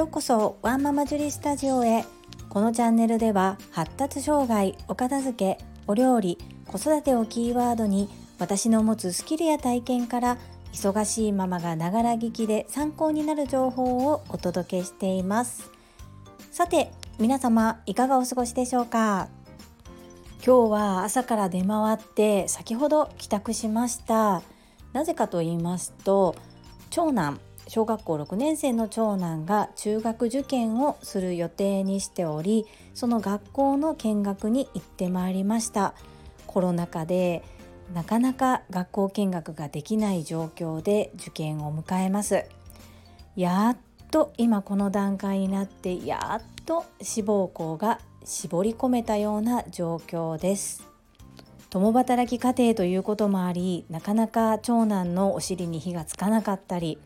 ようこそワンママジュリスタジオへ。このチャンネルでは発達障害お片付けお料理子育てをキーワードに私の持つスキルや体験から忙しいママがながら聞きで参考になる情報をお届けしています。さて皆様いかがお過ごしでしょうか？今日は朝から出回って先ほど帰宅しました。なぜかと言いますと長男小学校6年生の長男が中学受験をする予定にしておりその学校の見学に行ってまいりました。コロナ禍でなかなか学校見学ができない状況で受験を迎えます。やっと今この段階になってやっと志望校が絞り込めたような状況です。共働き家庭ということもありなかなか長男のお尻に火がつかなかったり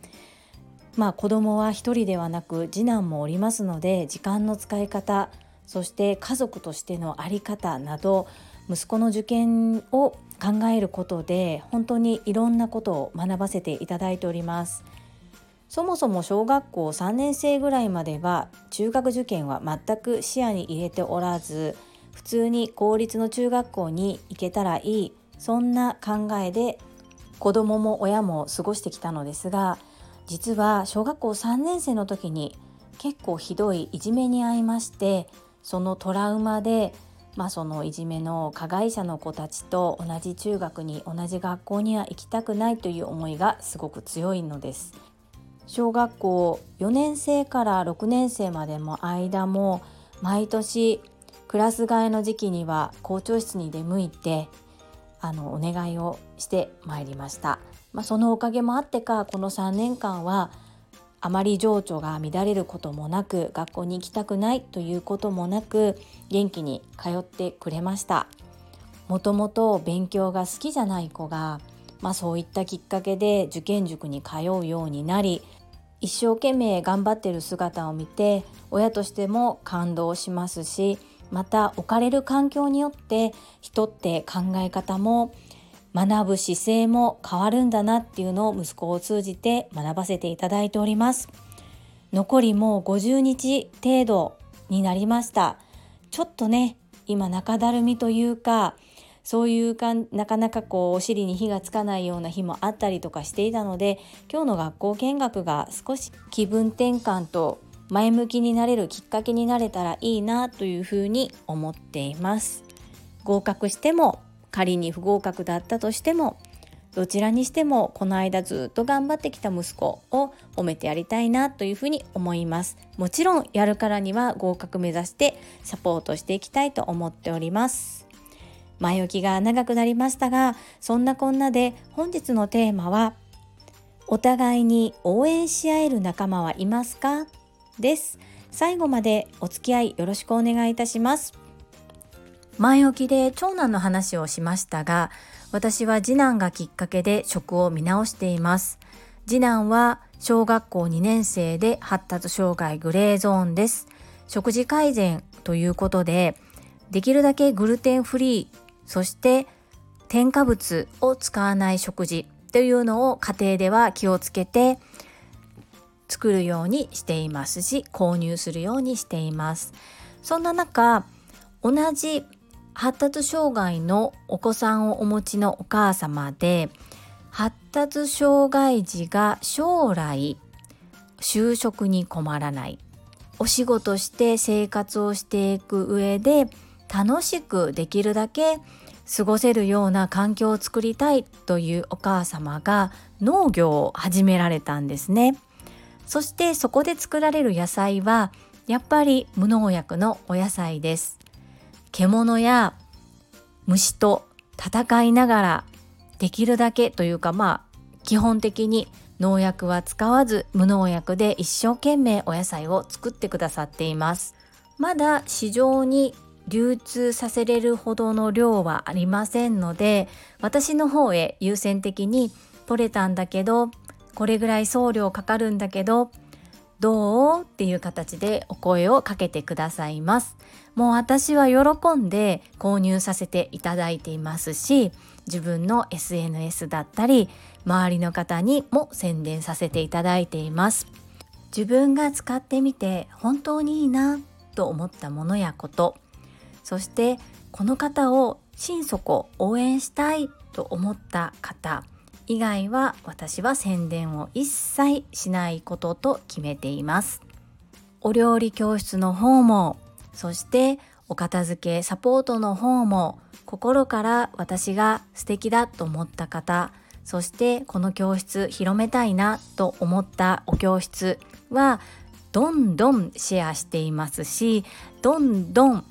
まあ子供は一人ではなく次男もおりますので時間の使い方そして家族としての在り方など息子の受験を考えることで本当にいろんなことを学ばせていただいております。そもそも小学校3年生ぐらいまでは中学受験は全く視野に入れておらず普通に公立の中学校に行けたらいいそんな考えで子供も親も過ごしてきたのですが実は小学校3年生の時に結構ひどいいじめに遭いましてそのトラウマで、まあ、そのいじめの加害者の子たちと同じ中学に同じ学校には行きたくないという思いがすごく強いのです。小学校4年生から6年生までも間も毎年クラス替えの時期には校長室に出向いてあのお願いをしてまいりました。まあ、そのおかげもあってかこの3年間はあまり情緒が乱れることもなく学校に行きたくないということもなく元気に通ってくれましたもともと勉強が好きじゃない子が、まあ、そういったきっかけで受験塾に通うようになり一生懸命頑張ってる姿を見て親としても感動しますしまた置かれる環境によって人って考え方も学ぶ姿勢も変わるんだなっていうのを息子を通じて学ばせていただいております。残りもう50日程度になりました。ちょっとね今中だるみというかそういうかなかなかこうお尻に火がつかないような日もあったりとかしていたので今日の学校見学が少し気分転換と前向きになれるきっかけになれたらいいなというふうに思っています。合格しても仮に不合格だったとしてもどちらにしてもこの間ずっと頑張ってきた息子を褒めてやりたいなというふうに思います。もちろんやるからには合格目指してサポートしていきたいと思っております。前置きが長くなりましたがそんなこんなで本日のテーマはお互いに応援し合える仲間はいますか？です。最後までお付き合いよろしくお願いいたします。前置きで長男の話をしましたが私は次男がきっかけで食を見直しています。次男は小学校2年生で発達障害グレーゾーンです。食事改善ということでできるだけグルテンフリーそして添加物を使わない食事というのを家庭では気をつけて作るようにしていますし購入するようにしています。そんな中同じ発達障害のお子さんをお持ちのお母様で発達障害児が将来就職に困らない。お仕事して生活をしていく上で楽しくできるだけ過ごせるような環境を作りたいというお母様が農業を始められたんですね。そしてそこで作られる野菜はやっぱり無農薬のお野菜です。獣や虫と戦いながらできるだけというかまあ基本的に農薬は使わず無農薬で一生懸命お野菜を作ってくださっています。まだ市場に流通させれるほどの量はありませんので私の方へ優先的に取れたんだけどこれぐらい送料かかるんだけどどうっていう形でお声をかけてくださいます。もう私は喜んで購入させていただいていますし自分の SNS だったり周りの方にも宣伝させていただいています。自分が使ってみて本当にいいなと思ったものやこと。そしてこの方を心底応援したいと思った方。以外は私は宣伝を一切しないことと決めていますお料理教室の方もそしてお片付けサポートの方も心から私が素敵だと思った方そしてこの教室広めたいなと思ったお教室はどんどんシェアしていますしどんどん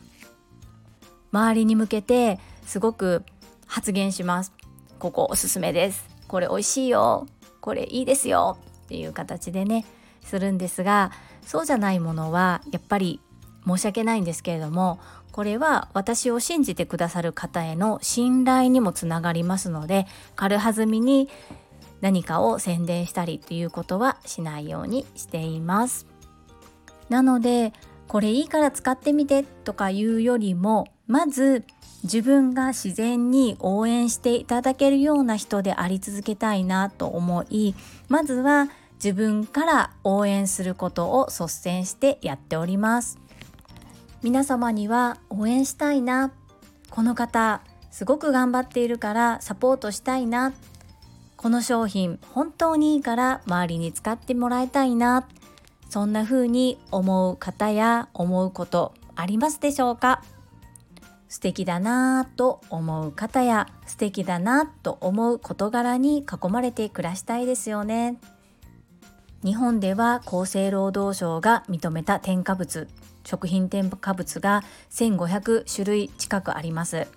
周りに向けてすごく発言します。ここおすすめです。これ美味しいよ。これいいですよ。っていう形でねするんですがそうじゃないものはやっぱり申し訳ないんですけれどもこれは私を信じてくださる方への信頼にもつながりますので軽はずみに何かを宣伝したりということはしないようにしていますなのでこれいいから使ってみてとかいうよりもまず自分が自然に応援していただけるような人であり続けたいなと思いまずは自分から応援することを率先してやっております。皆様には応援したいな。この方すごく頑張っているからサポートしたいな。この商品本当にいいから周りに使ってもらいたいな。そんな風に思う方や思うことありますでしょうか？素敵だなぁと思う方や素敵だなと思う事柄に囲まれて暮らしたいですよね。日本では厚生労働省が認めた添加物食品添加物が1500種類近くあります。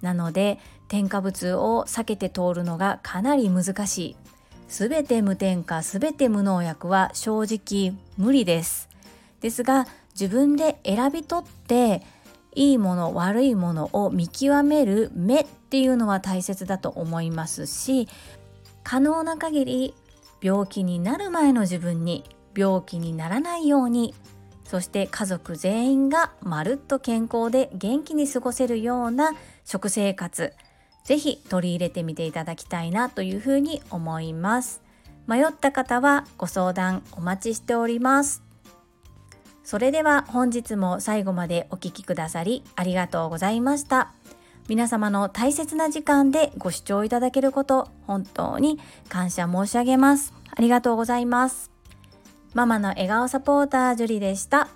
なので添加物を避けて通るのがかなり難しい。全て無添加全て無農薬は正直無理です。ですが自分で選び取っていいもの悪いものを見極める目っていうのは大切だと思いますし可能な限り病気になる前の自分に病気にならないようにそして家族全員がまるっと健康で元気に過ごせるような食生活ぜひ取り入れてみていただきたいなというふうに思います。迷った方はご相談お待ちしております。それでは本日も最後までお聴きくださりありがとうございました。皆様の大切な時間でご視聴いただけること本当に感謝申し上げます。ありがとうございます。ママの笑顔サポータージュリでした。